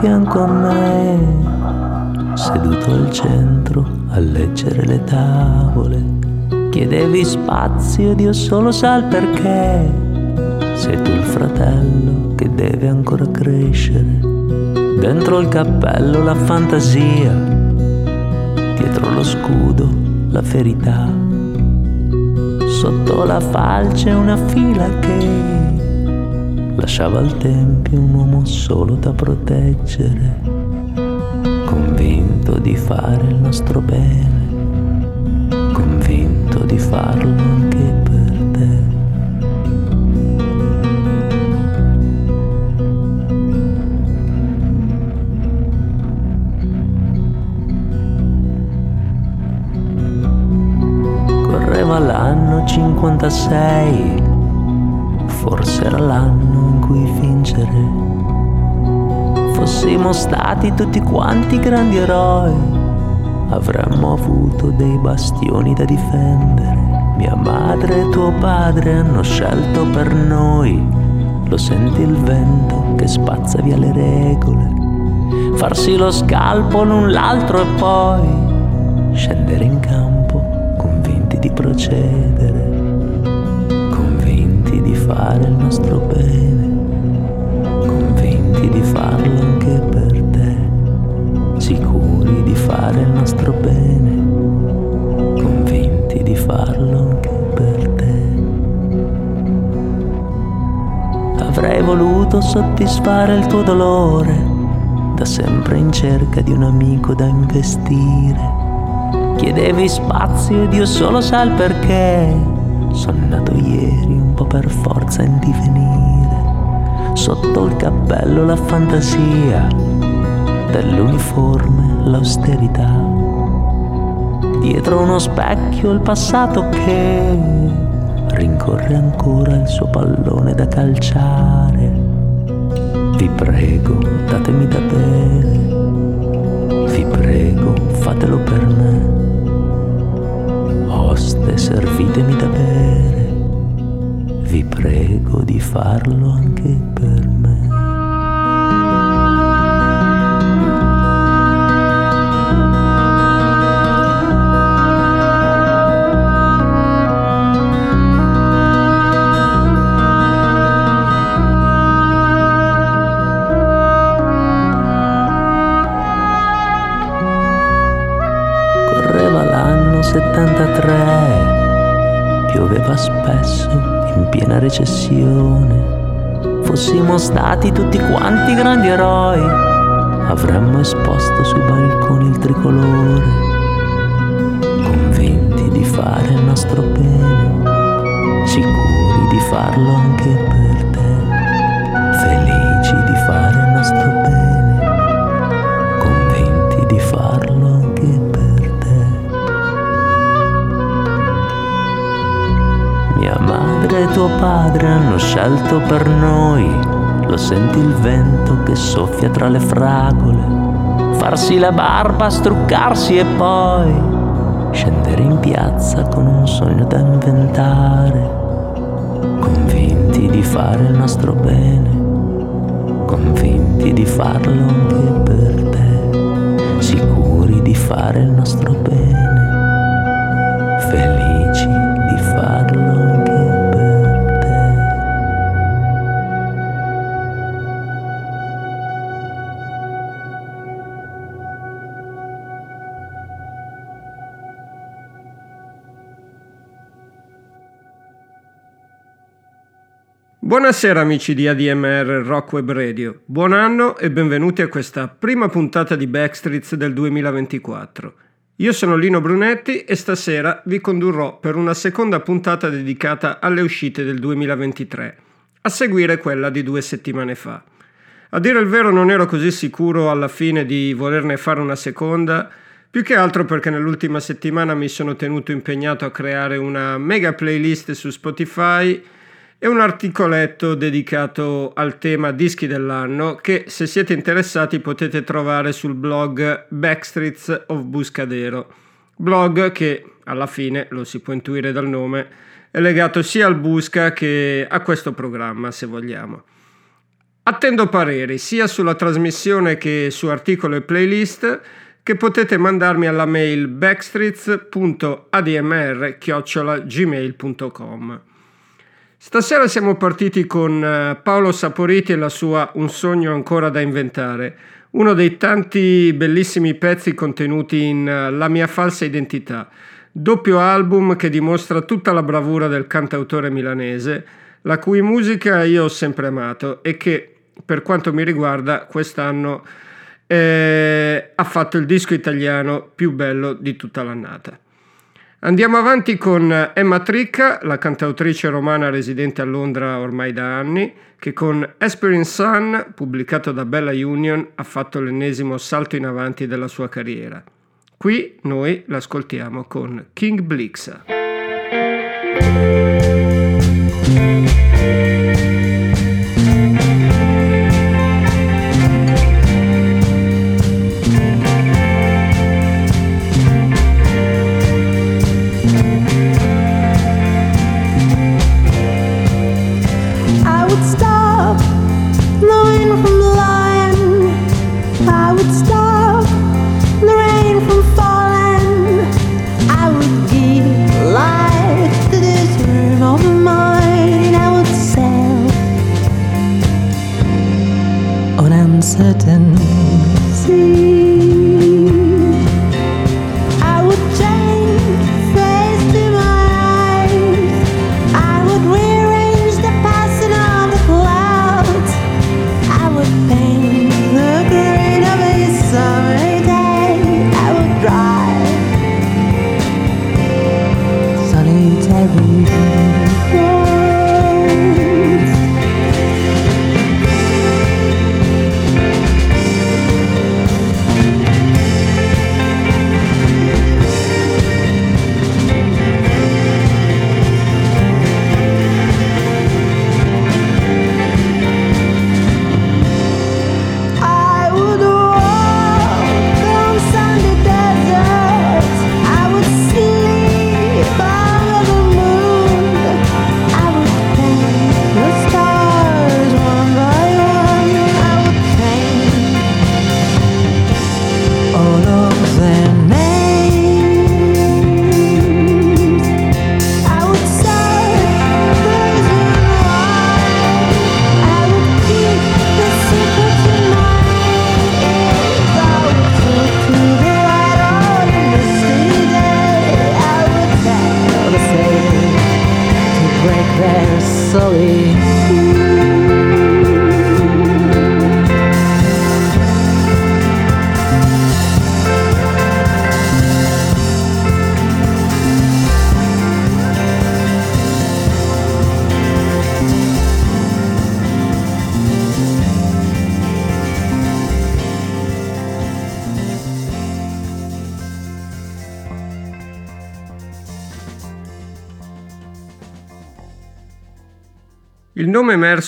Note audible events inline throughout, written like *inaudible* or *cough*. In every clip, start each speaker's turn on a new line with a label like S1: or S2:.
S1: fianco a me, seduto al centro a leggere le tavole. Chiedevi spazio ed io solo sa il perché. Sei tu il fratello che deve ancora crescere. Dentro il cappello la fantasia, dietro lo scudo la verità. Sotto la falce una fila che lasciava al tempio un uomo solo da proteggere, convinto di fare il nostro bene, convinto di farlo anche per te. Correva l'anno 56, forse era l'anno cui vincere. Fossimo stati tutti quanti grandi eroi, avremmo avuto dei bastioni da difendere. Mia madre e tuo padre hanno scelto per noi. Lo senti il vento che spazza via le regole. Farsi lo scalpo l'un l'altro e poi scendere in campo convinti di procedere, convinti di fare il nostro bene convinti di farlo anche per te, sicuri di fare il nostro bene, convinti di farlo anche per te. Avrei voluto soddisfare il tuo dolore, da sempre in cerca di un amico da investire. Chiedevi spazio ed io solo sa il perché. Sono nato ieri un po' per forza in divenire sotto il cappello la fantasia, dell'uniforme l'austerità, dietro uno specchio il passato che rincorre ancora il suo pallone da calciare. Vi prego, datemi da bere, vi prego, fatelo per me. Oste, servitemi da bere vi prego di farlo anche spesso in piena recessione. Fossimo stati tutti quanti grandi eroi, avremmo esposto sui balconi il tricolore, convinti di fare il nostro bene, sicuri di farlo anche per e tuo padre hanno scelto per noi, lo senti il vento che soffia tra le fragole, farsi la barba, struccarsi e poi scendere in piazza con un sogno da inventare, convinti di fare il nostro bene, convinti di farlo anche per te, sicuri di fare il nostro bene,
S2: Buonasera amici di ADMR Rock Web Radio, buon anno e benvenuti a questa prima puntata di Backstreets del 2024. Io sono Lino Brunetti e stasera vi condurrò per una seconda puntata dedicata alle uscite del 2023, a seguire quella di due settimane fa. A dire il vero non ero così sicuro alla fine di volerne fare una seconda, più che altro perché nell'ultima settimana mi sono tenuto impegnato a creare una mega playlist su Spotify e un articoletto dedicato al tema dischi dell'anno che se siete interessati potete trovare sul blog Backstreets of Buscadero, blog che alla fine, lo si può intuire dal nome, è legato sia al Busca che a questo programma se vogliamo.
S3: Attendo pareri sia sulla trasmissione che su articolo e playlist che potete mandarmi alla mail backstreets.admr-gmail.com Stasera siamo partiti con eh, Paolo Saporiti e la sua Un sogno ancora da inventare, uno dei tanti bellissimi pezzi contenuti in eh, La mia falsa identità, doppio album che dimostra tutta la bravura del cantautore milanese, la cui musica io ho sempre amato e che per quanto mi riguarda, quest'anno eh, ha fatto il disco italiano più bello di tutta l'annata. Andiamo avanti con Emma Tricca, la cantautrice romana residente a Londra ormai da anni, che con Aspirin Sun, pubblicato da Bella Union, ha fatto l'ennesimo salto in avanti della sua carriera. Qui noi l'ascoltiamo con King Blixa.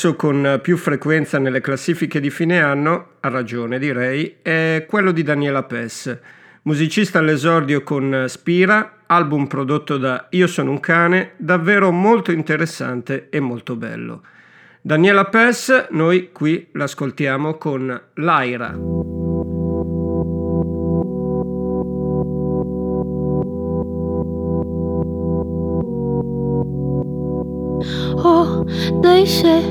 S3: Emerso con più frequenza nelle classifiche di fine anno, a ragione direi, è quello di Daniela Pess, musicista all'esordio con Spira, album prodotto da Io sono un cane, davvero molto interessante e molto bello. Daniela Pess, noi qui l'ascoltiamo con Laira.
S4: Deixe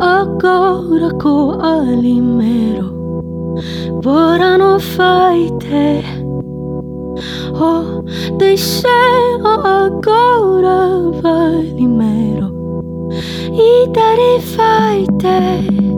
S4: agora com alimero Bora no fight Oh, deixe agora valimero E dare fight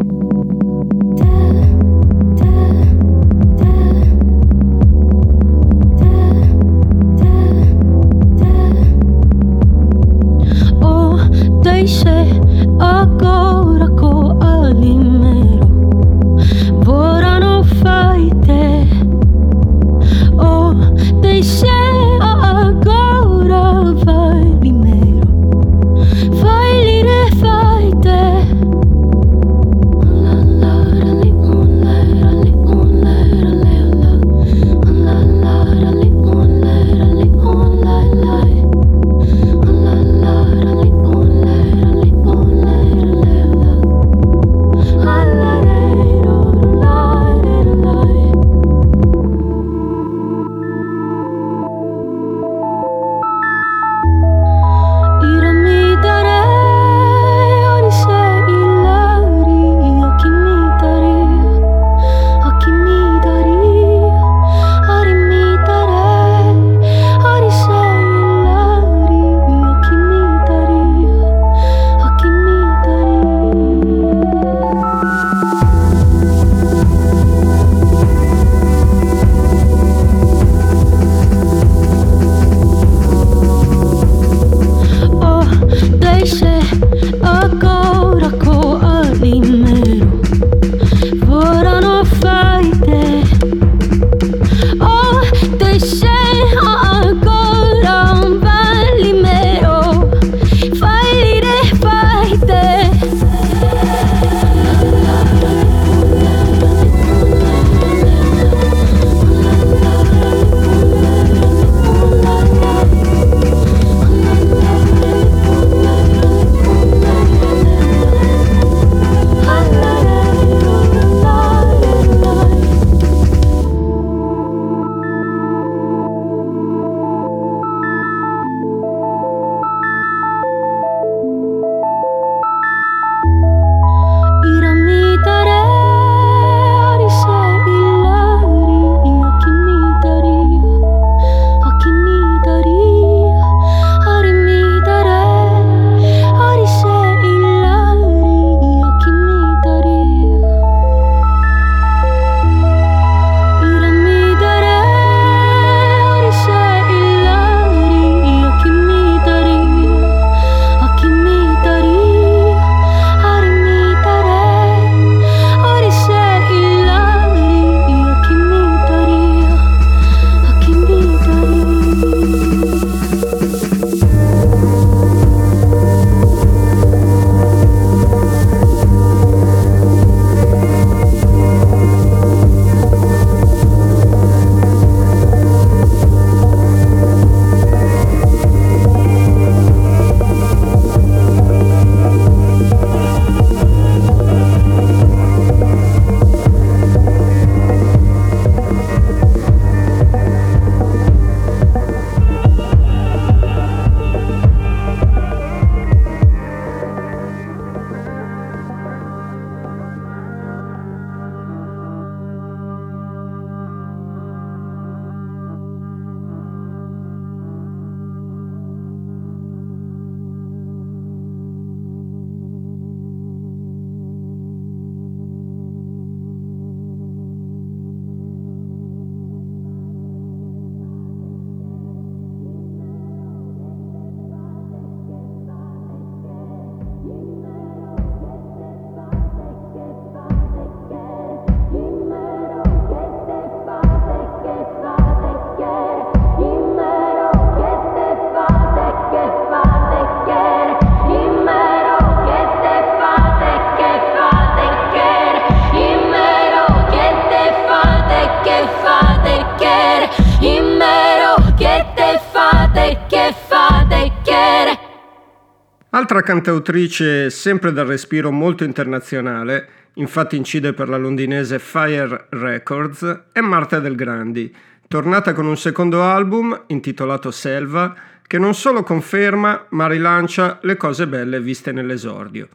S2: Altra cantautrice sempre dal respiro molto internazionale, infatti incide per la londinese Fire Records, è Marta Del Grandi, tornata con un secondo album intitolato Selva, che non solo conferma ma rilancia le cose belle viste nell'esordio.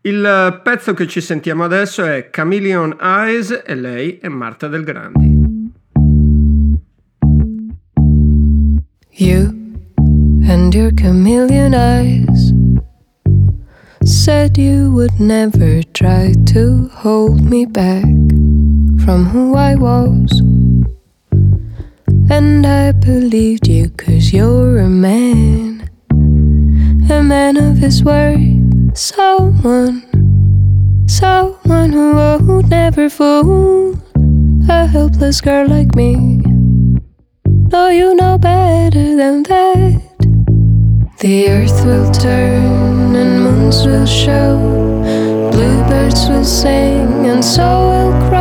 S2: Il pezzo che ci sentiamo adesso è Chameleon Eyes e lei è Marta Del Grandi.
S5: You and your chameleon eyes said you would never try to hold me back from who I was. And I believed you cause you're a man, a man of his word, someone, someone who would never fool a helpless girl like me. No, you know better than that. The earth will turn and moons will show, bluebirds will sing, and so will crows,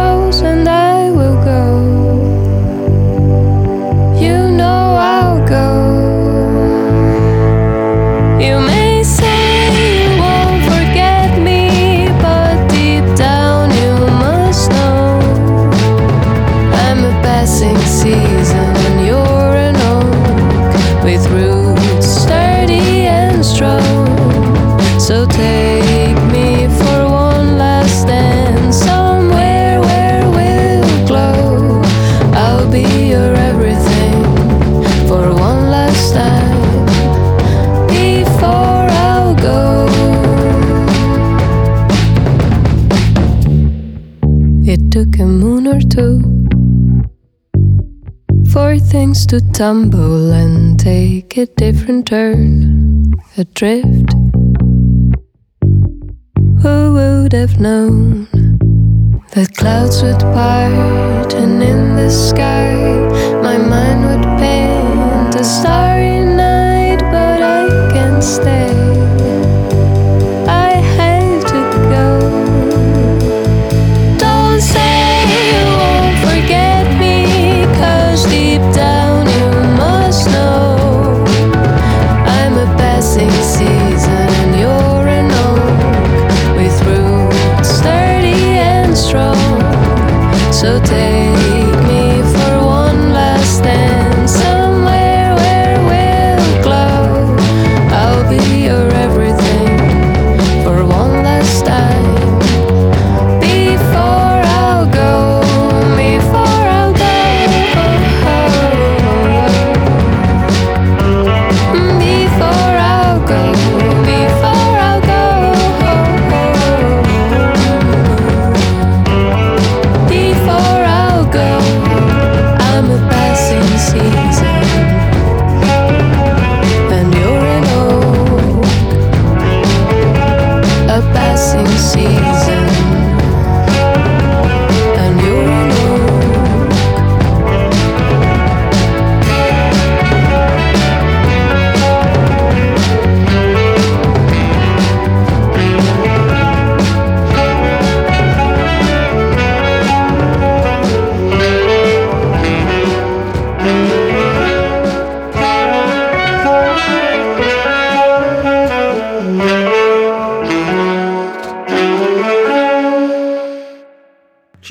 S5: things to tumble and take a different turn, adrift. Who would have known that clouds would part and in the sky my mind would paint a starry night, but I can't stay.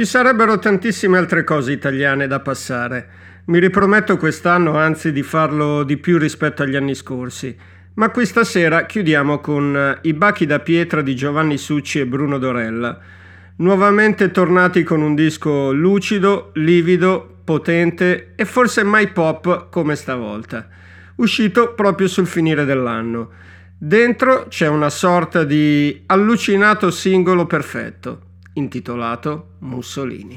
S2: Ci sarebbero tantissime altre cose italiane da passare. Mi riprometto quest'anno anzi di farlo di più rispetto agli anni scorsi. Ma qui stasera chiudiamo con eh, I bachi da pietra di Giovanni Succi e Bruno Dorella. Nuovamente tornati con un disco lucido, livido, potente e forse mai pop come stavolta. Uscito proprio sul finire dell'anno. Dentro c'è una sorta di allucinato singolo perfetto intitolato Mussolini.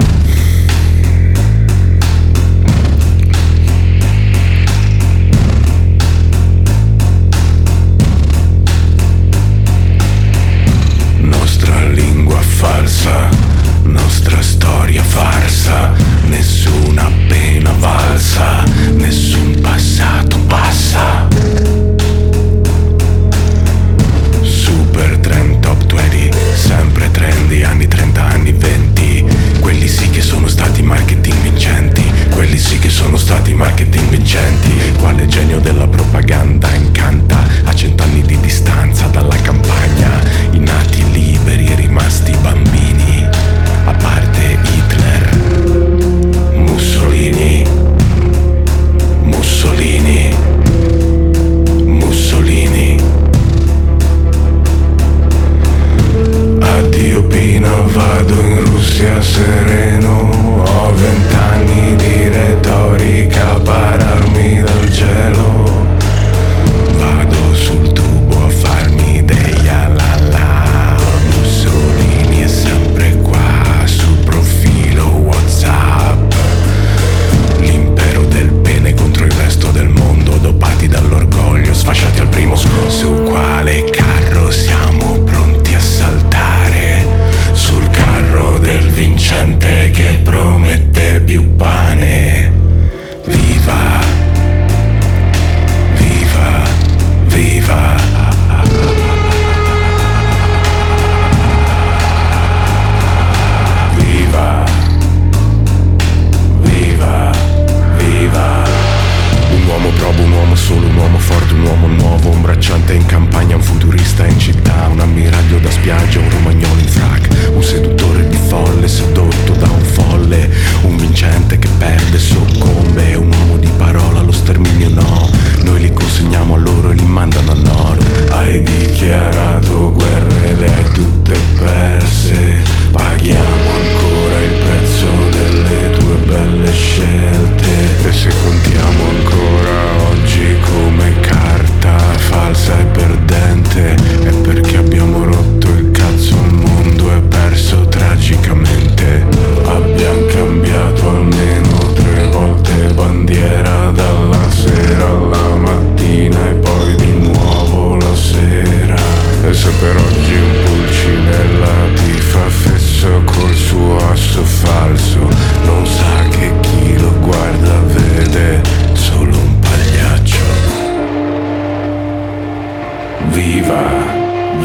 S6: Viva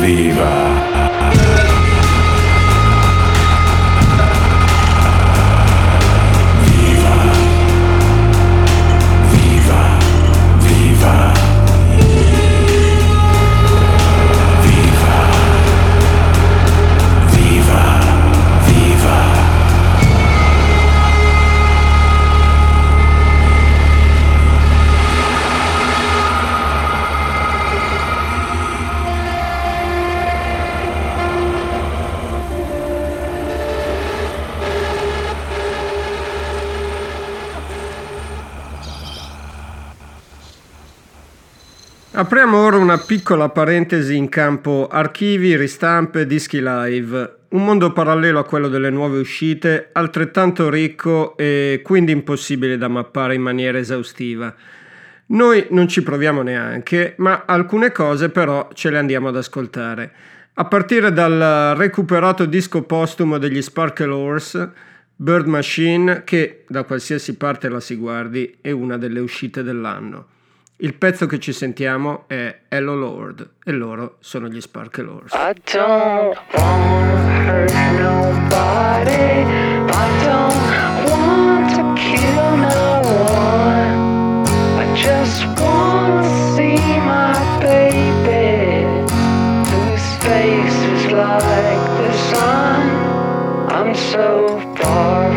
S6: viva
S2: Apriamo ora una piccola parentesi in campo archivi, ristampe, dischi live. Un mondo parallelo a quello delle nuove uscite, altrettanto ricco e quindi impossibile da mappare in maniera esaustiva. Noi non ci proviamo neanche, ma alcune cose però ce le andiamo ad ascoltare. A partire dal recuperato disco postumo degli Sparkle Horse, Bird Machine, che da qualsiasi parte la si guardi è una delle uscite dell'anno. Il pezzo che ci sentiamo è Hello Lord e loro sono gli Sparkle Horse.
S7: I don't wanna hurt nobody. I don't want to kill no one. I just wanna see my baby, whose face is like the sun. I'm so far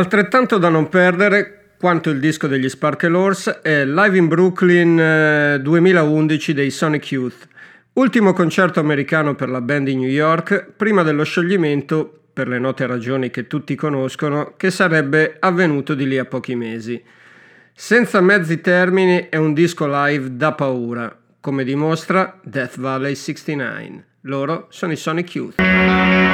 S2: Altrettanto da non perdere quanto il disco degli Sparkle Horse è Live in Brooklyn eh, 2011 dei Sonic Youth, ultimo concerto americano per la band di New York prima dello scioglimento, per le note ragioni che tutti conoscono, che sarebbe avvenuto di lì a pochi mesi. Senza mezzi termini è un disco live da paura, come dimostra Death Valley 69. Loro sono i Sonic Youth.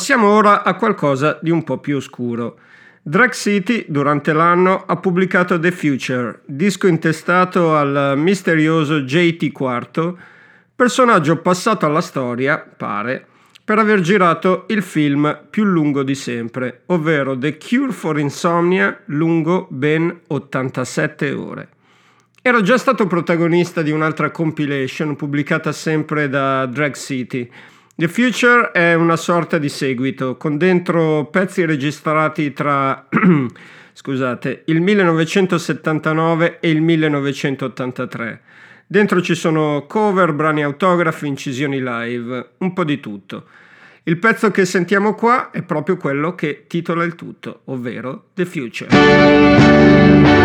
S8: Passiamo ora a qualcosa di un po' più oscuro. Drag City durante l'anno ha pubblicato The Future, disco intestato al misterioso JT IV, personaggio passato alla storia, pare, per aver girato il film più lungo di sempre, ovvero The Cure for Insomnia, lungo ben 87 ore. Era già stato protagonista di un'altra compilation pubblicata sempre da Drag City, The Future è una sorta di seguito, con dentro pezzi registrati tra *clears throat* scusate, il 1979 e il 1983. Dentro ci sono cover, brani autografi, incisioni live, un po' di tutto. Il pezzo che sentiamo qua è proprio quello che titola il tutto, ovvero The Future.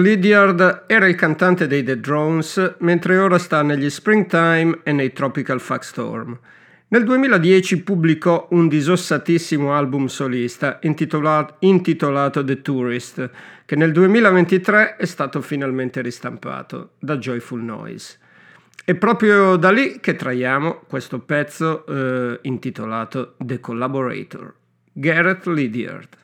S8: Lydiard era il cantante dei The Drones, mentre ora sta negli Springtime e nei Tropical Fuck Storm. Nel 2010 pubblicò un disossatissimo album solista intitolato, intitolato The Tourist, che nel 2023 è stato finalmente ristampato da Joyful Noise. È proprio da lì che traiamo questo pezzo eh, intitolato The Collaborator. Gareth Lydiard.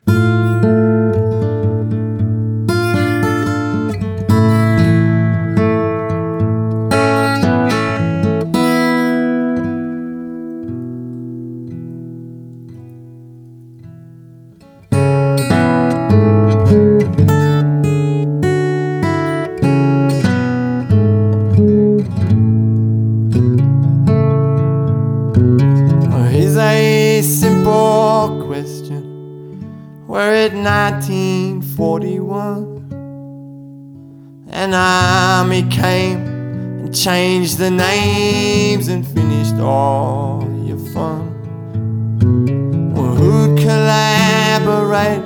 S9: Where it 1941 An army came and changed the names and finished all your fun. Well, who'd collaborate?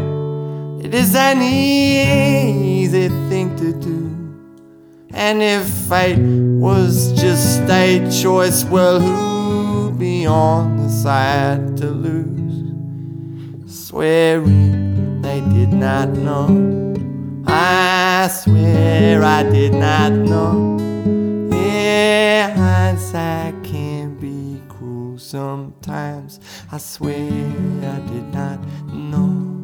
S9: It is an easy thing to do. And if fate was just a choice, well, who'd be on the side to lose? Swearing they did not know. I swear I did not know. Yeah, hindsight can be cruel sometimes. I swear I did not know.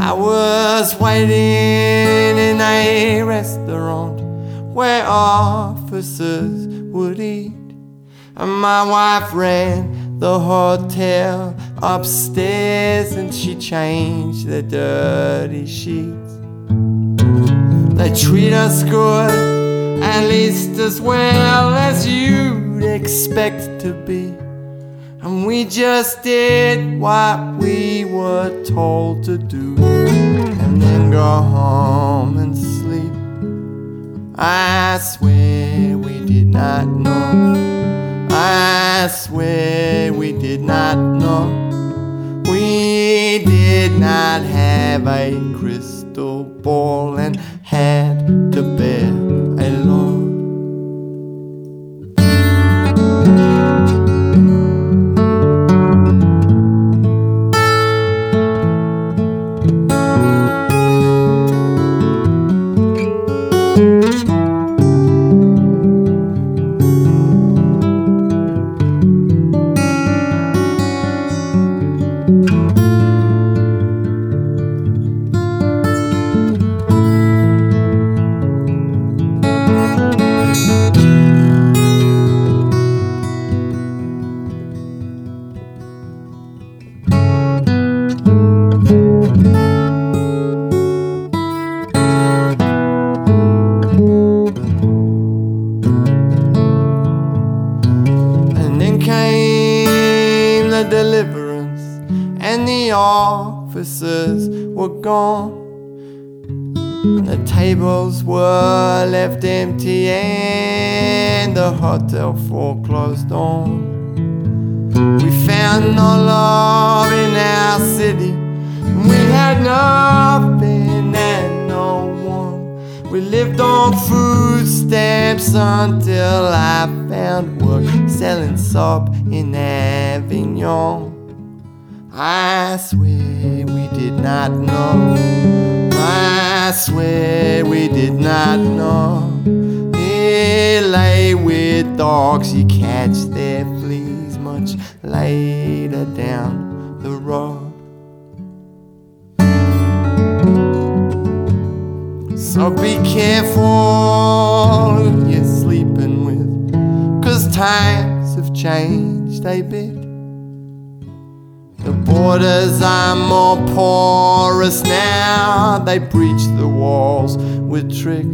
S9: I was waiting in a restaurant where officers would eat. And my wife ran the hotel upstairs and she changed the dirty sheets. They treat us good, at least as well as you'd expect to be. And we just did what we were told to do, and then go home and sleep. I swear we did not know. I swear we did not know. We did not have a crystal ball and had to officers were gone. And the tables were left empty, and the hotel foreclosed on. We found no love in our city, we had nothing and no one. We lived on food stamps until I found work selling soap in Avignon. I swear we did not know. I swear we did not know. Lay with dogs, you catch their fleas much later down the road. So be careful who you're sleeping with, cause times have changed a bit. Borders are more porous now, they breach the walls with tricks.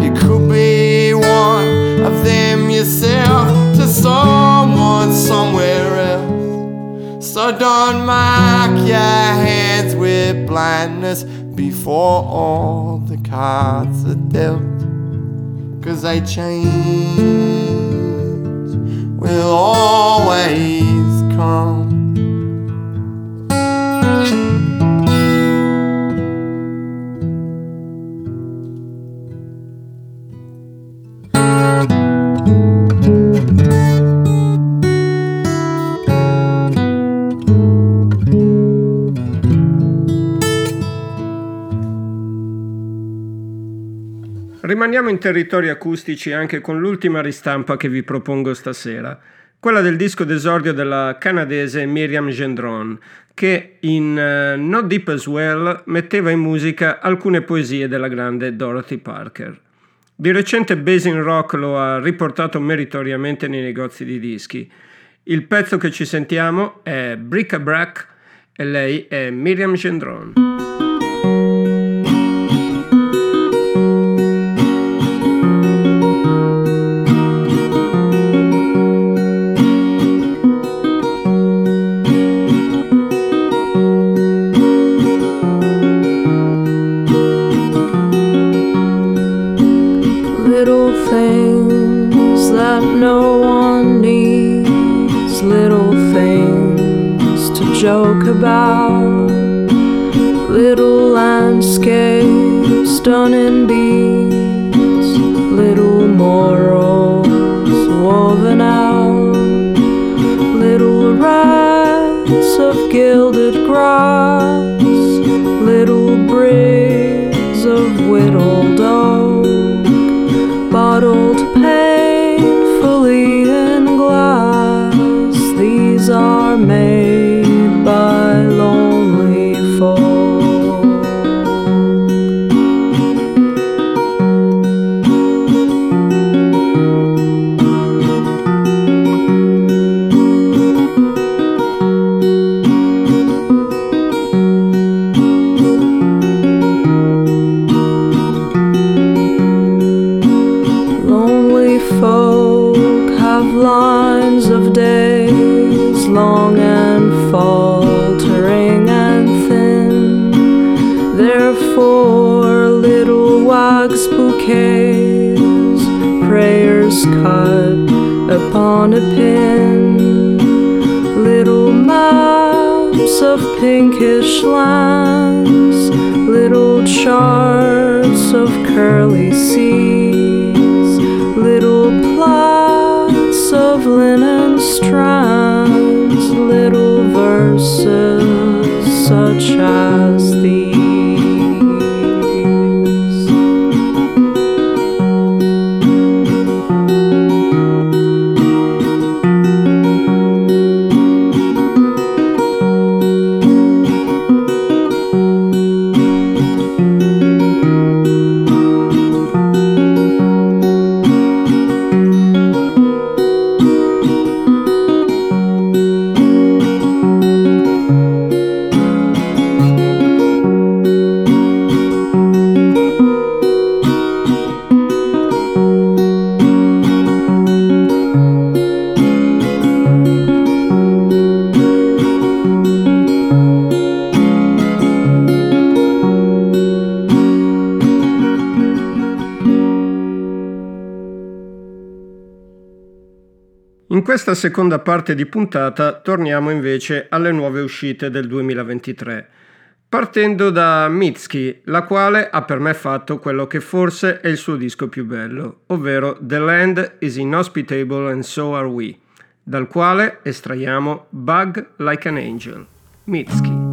S9: You could be one of them yourself to someone somewhere else. So don't mark your hands with blindness before all the cards are dealt. Cause they change will always come.
S2: Rimaniamo in territori acustici anche con l'ultima ristampa che vi propongo stasera, quella del disco d'esordio della canadese Miriam Gendron, che in eh, Not Deep as Well metteva in musica alcune poesie della grande Dorothy Parker. Di recente Basin Rock lo ha riportato meritoriamente nei negozi di dischi. Il pezzo che ci sentiamo è Brick a Brack e lei è Miriam Gendron.
S10: about little landscapes done in bees. Turkish
S5: land. questa seconda parte di puntata torniamo invece alle nuove uscite del 2023, partendo da Mitski, la quale ha per me fatto quello che forse è il suo disco più bello, ovvero The Land is Inhospitable and So Are We, dal quale estraiamo Bug Like an Angel. Mitski.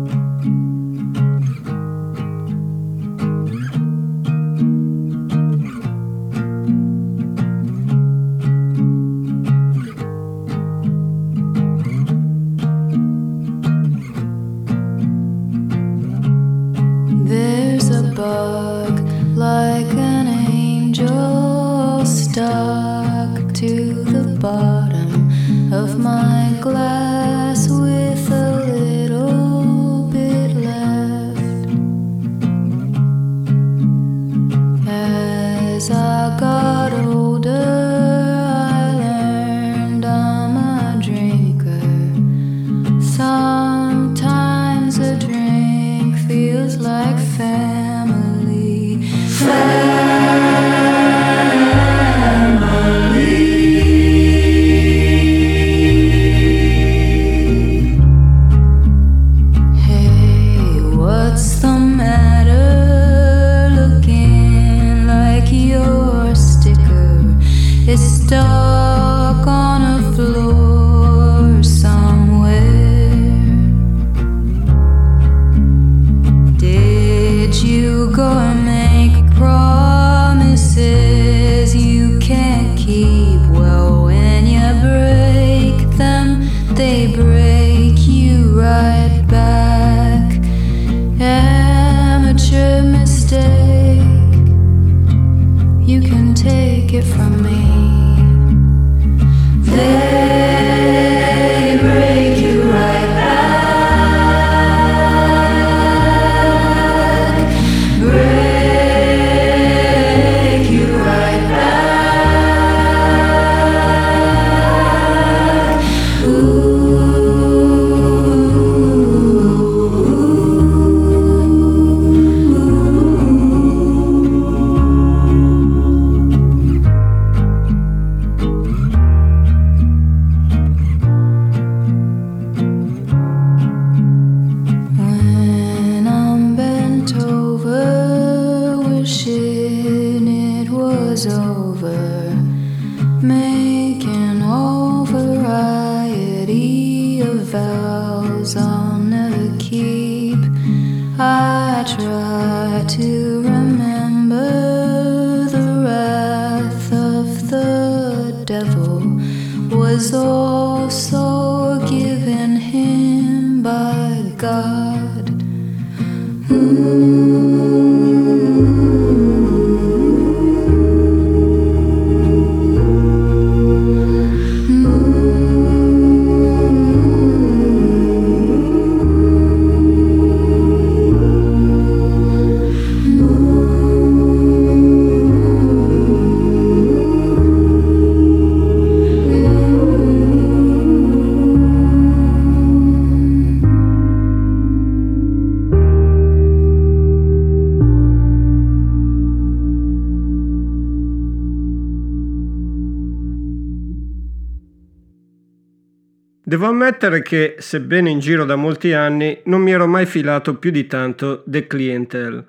S2: Ammettere che, sebbene in giro da molti anni, non mi ero mai filato più di tanto The Clientele.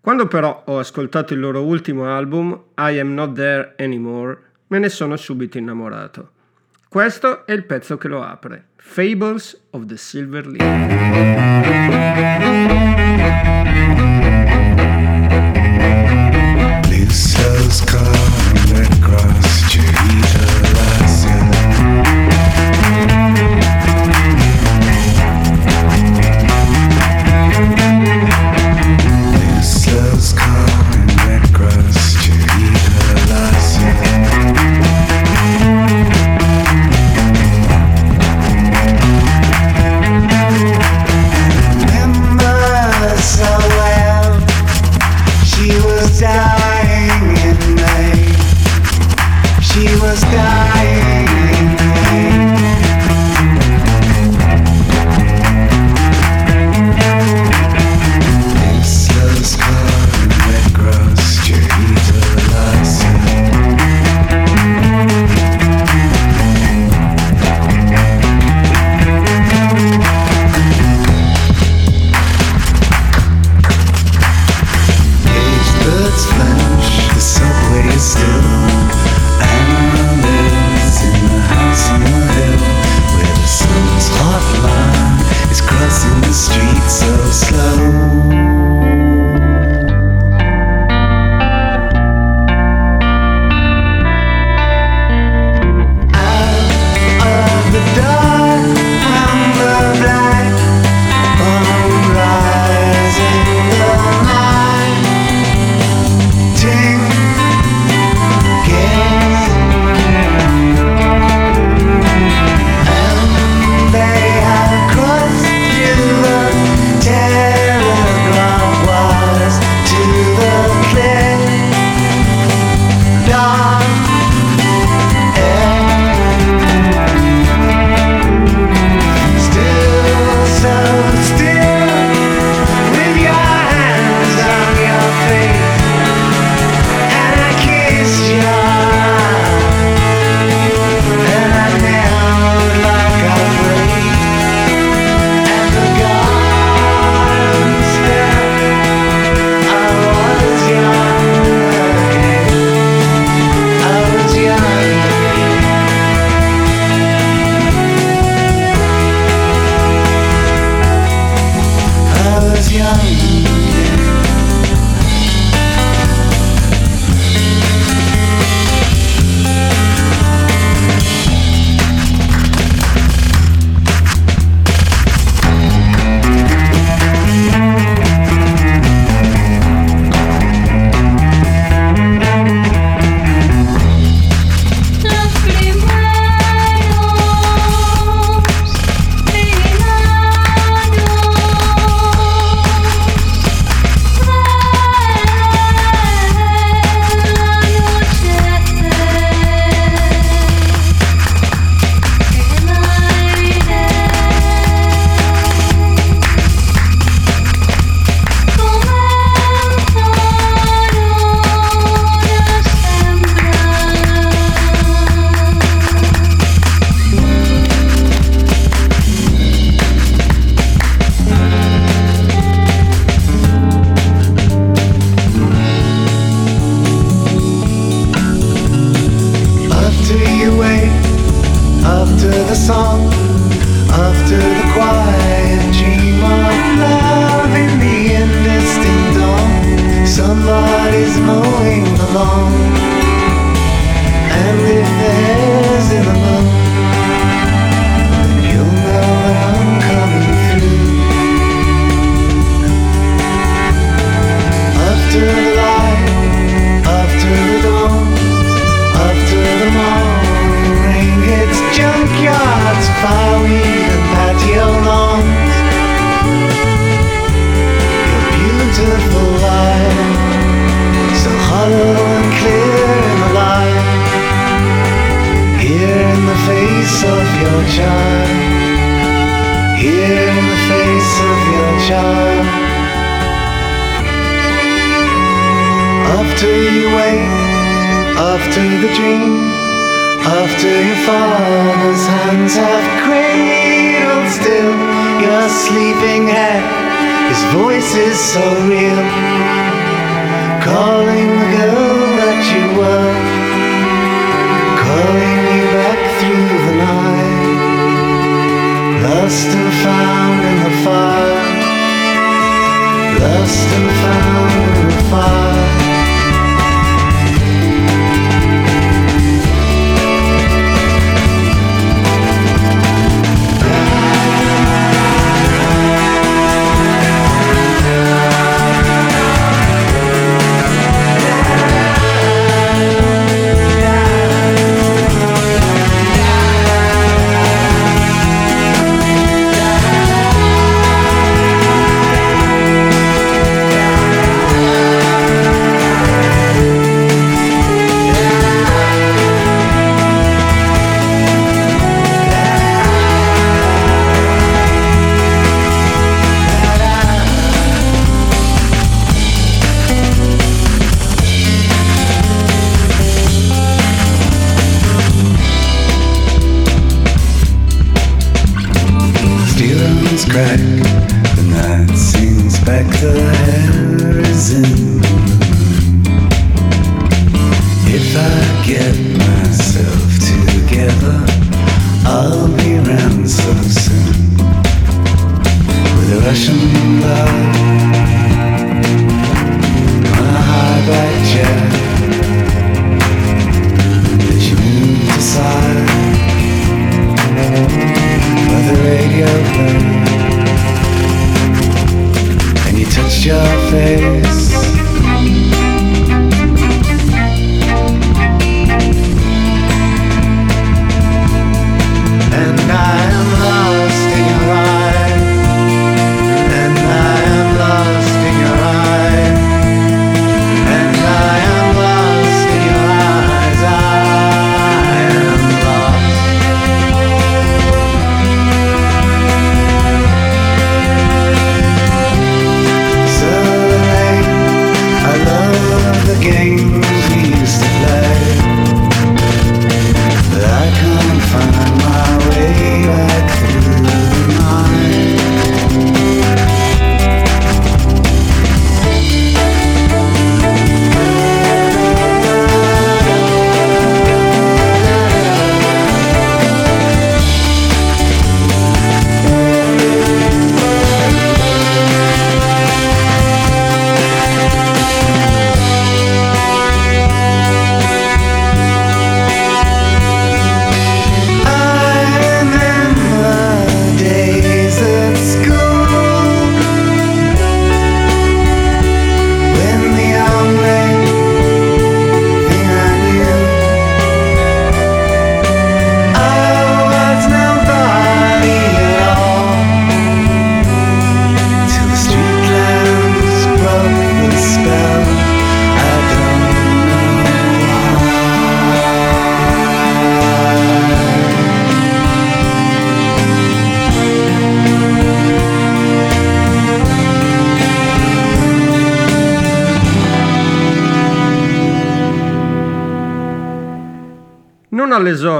S2: Quando però ho ascoltato il loro ultimo album, I Am Not There Anymore, me ne sono subito innamorato. Questo è il pezzo che lo apre, Fables of the Silver Leaf.
S11: After you wake, after the dream, after your father's hands have cradled still your sleeping head, his voice is so real, calling the girl that you were, calling you back through the night, lost and found in the fire, lost and found in the fire.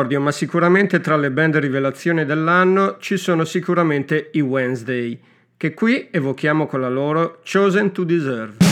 S2: All'esordio, ma sicuramente tra le band rivelazioni dell'anno ci sono sicuramente i Wednesday, che qui evochiamo con la loro Chosen to Deserve.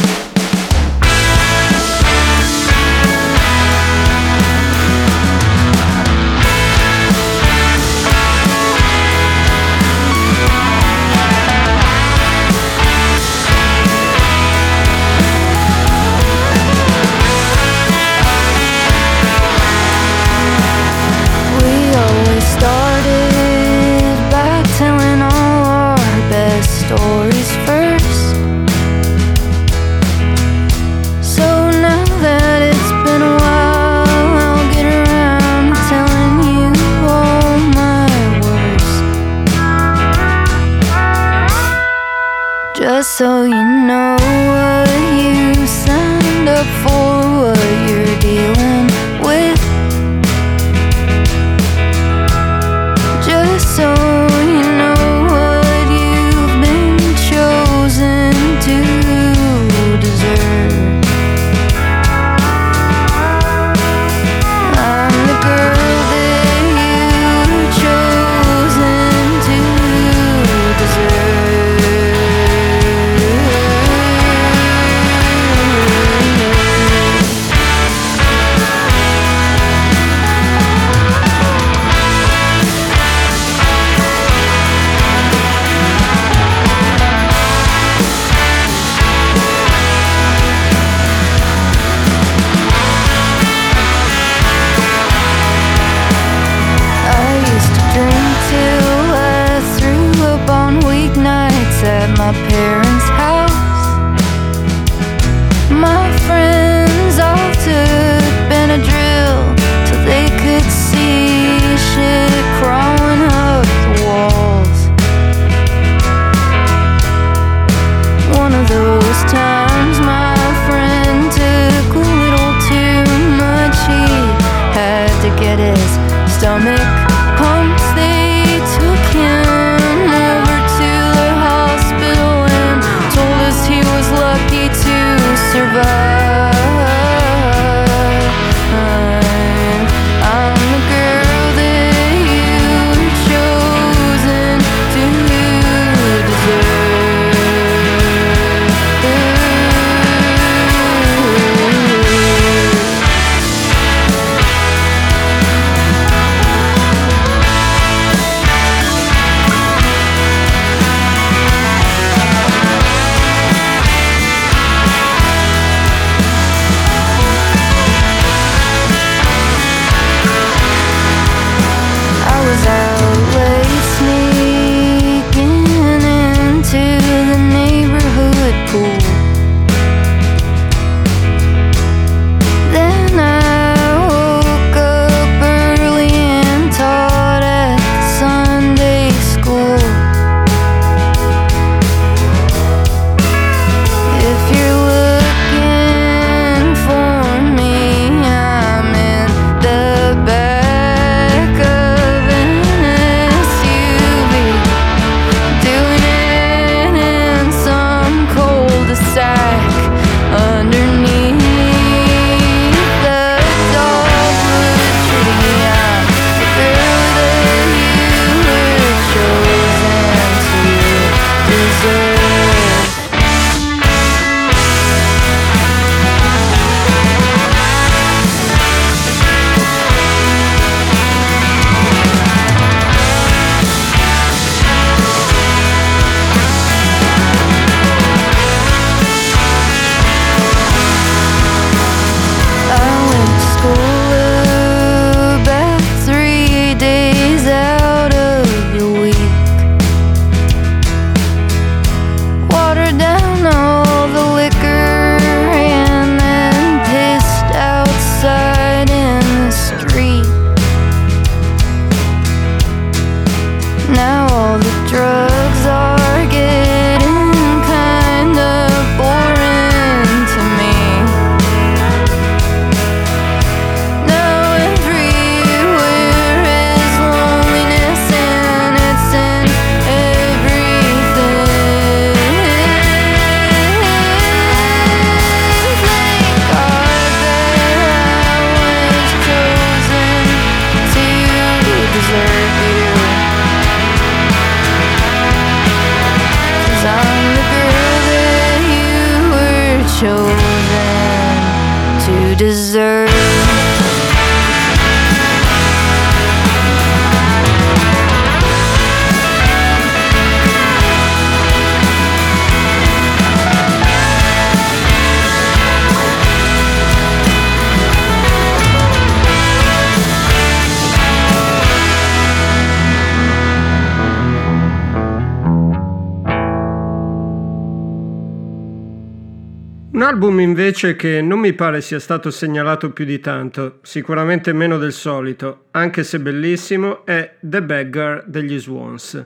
S2: invece che non mi pare sia stato segnalato più di tanto, sicuramente meno del solito, anche se bellissimo, è The Beggar degli Swans.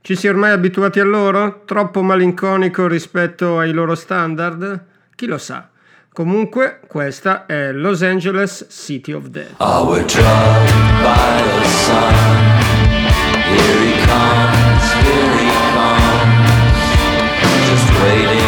S2: Ci si è ormai abituati a loro? Troppo malinconico rispetto ai loro standard? Chi lo sa. Comunque, questa è Los Angeles City of Death.
S8: Our drive by the sun. Here he comes, here he comes. Just waiting.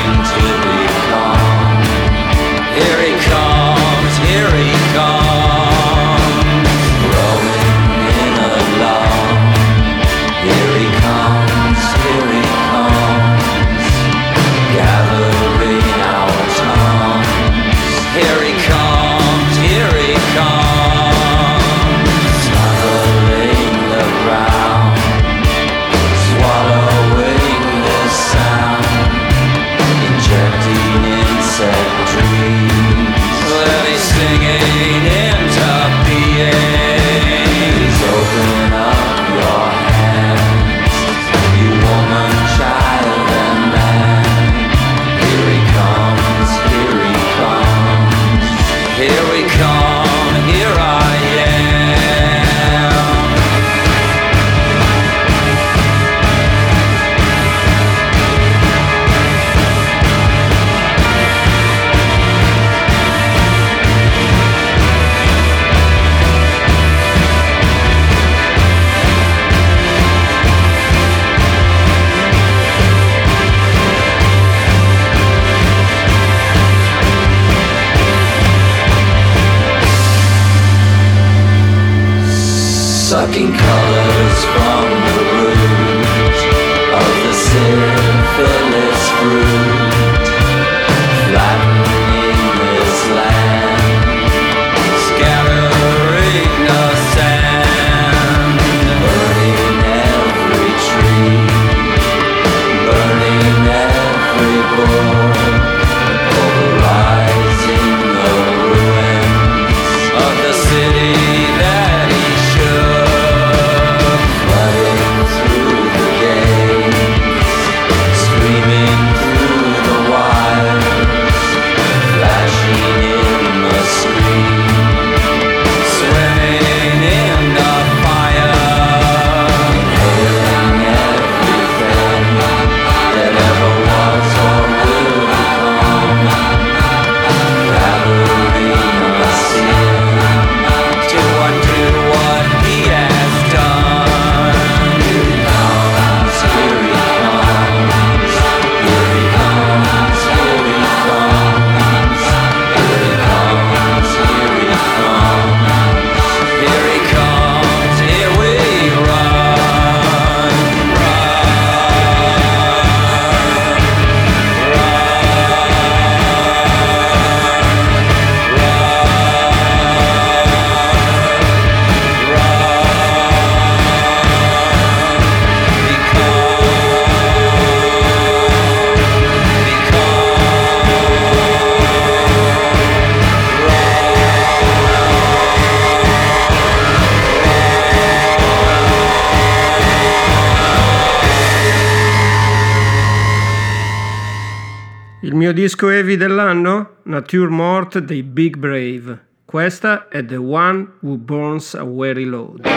S2: Disco heavy dell'anno? Nature Mort dei Big Brave. Questa è The One Who Burns a Weary Load.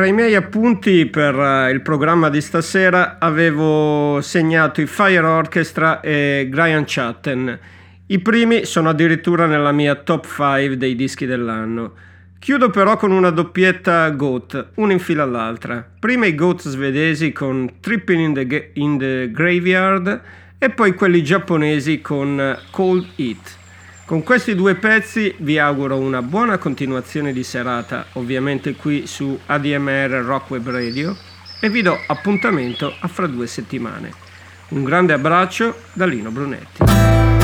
S2: Tra i miei appunti per eh, il programma di stasera avevo segnato i Fire Orchestra e Brian Chatten. I primi sono addirittura nella mia top 5 dei dischi dell'anno. Chiudo però con una doppietta Goat, una in fila all'altra. Prima i Goat svedesi con Tripping in the, Ga- in the Graveyard e poi quelli giapponesi con Cold Eat. Con questi due pezzi vi auguro una buona continuazione di serata, ovviamente qui su ADMR Rock Web Radio, e vi do appuntamento a fra due settimane. Un grande abbraccio da Lino Brunetti.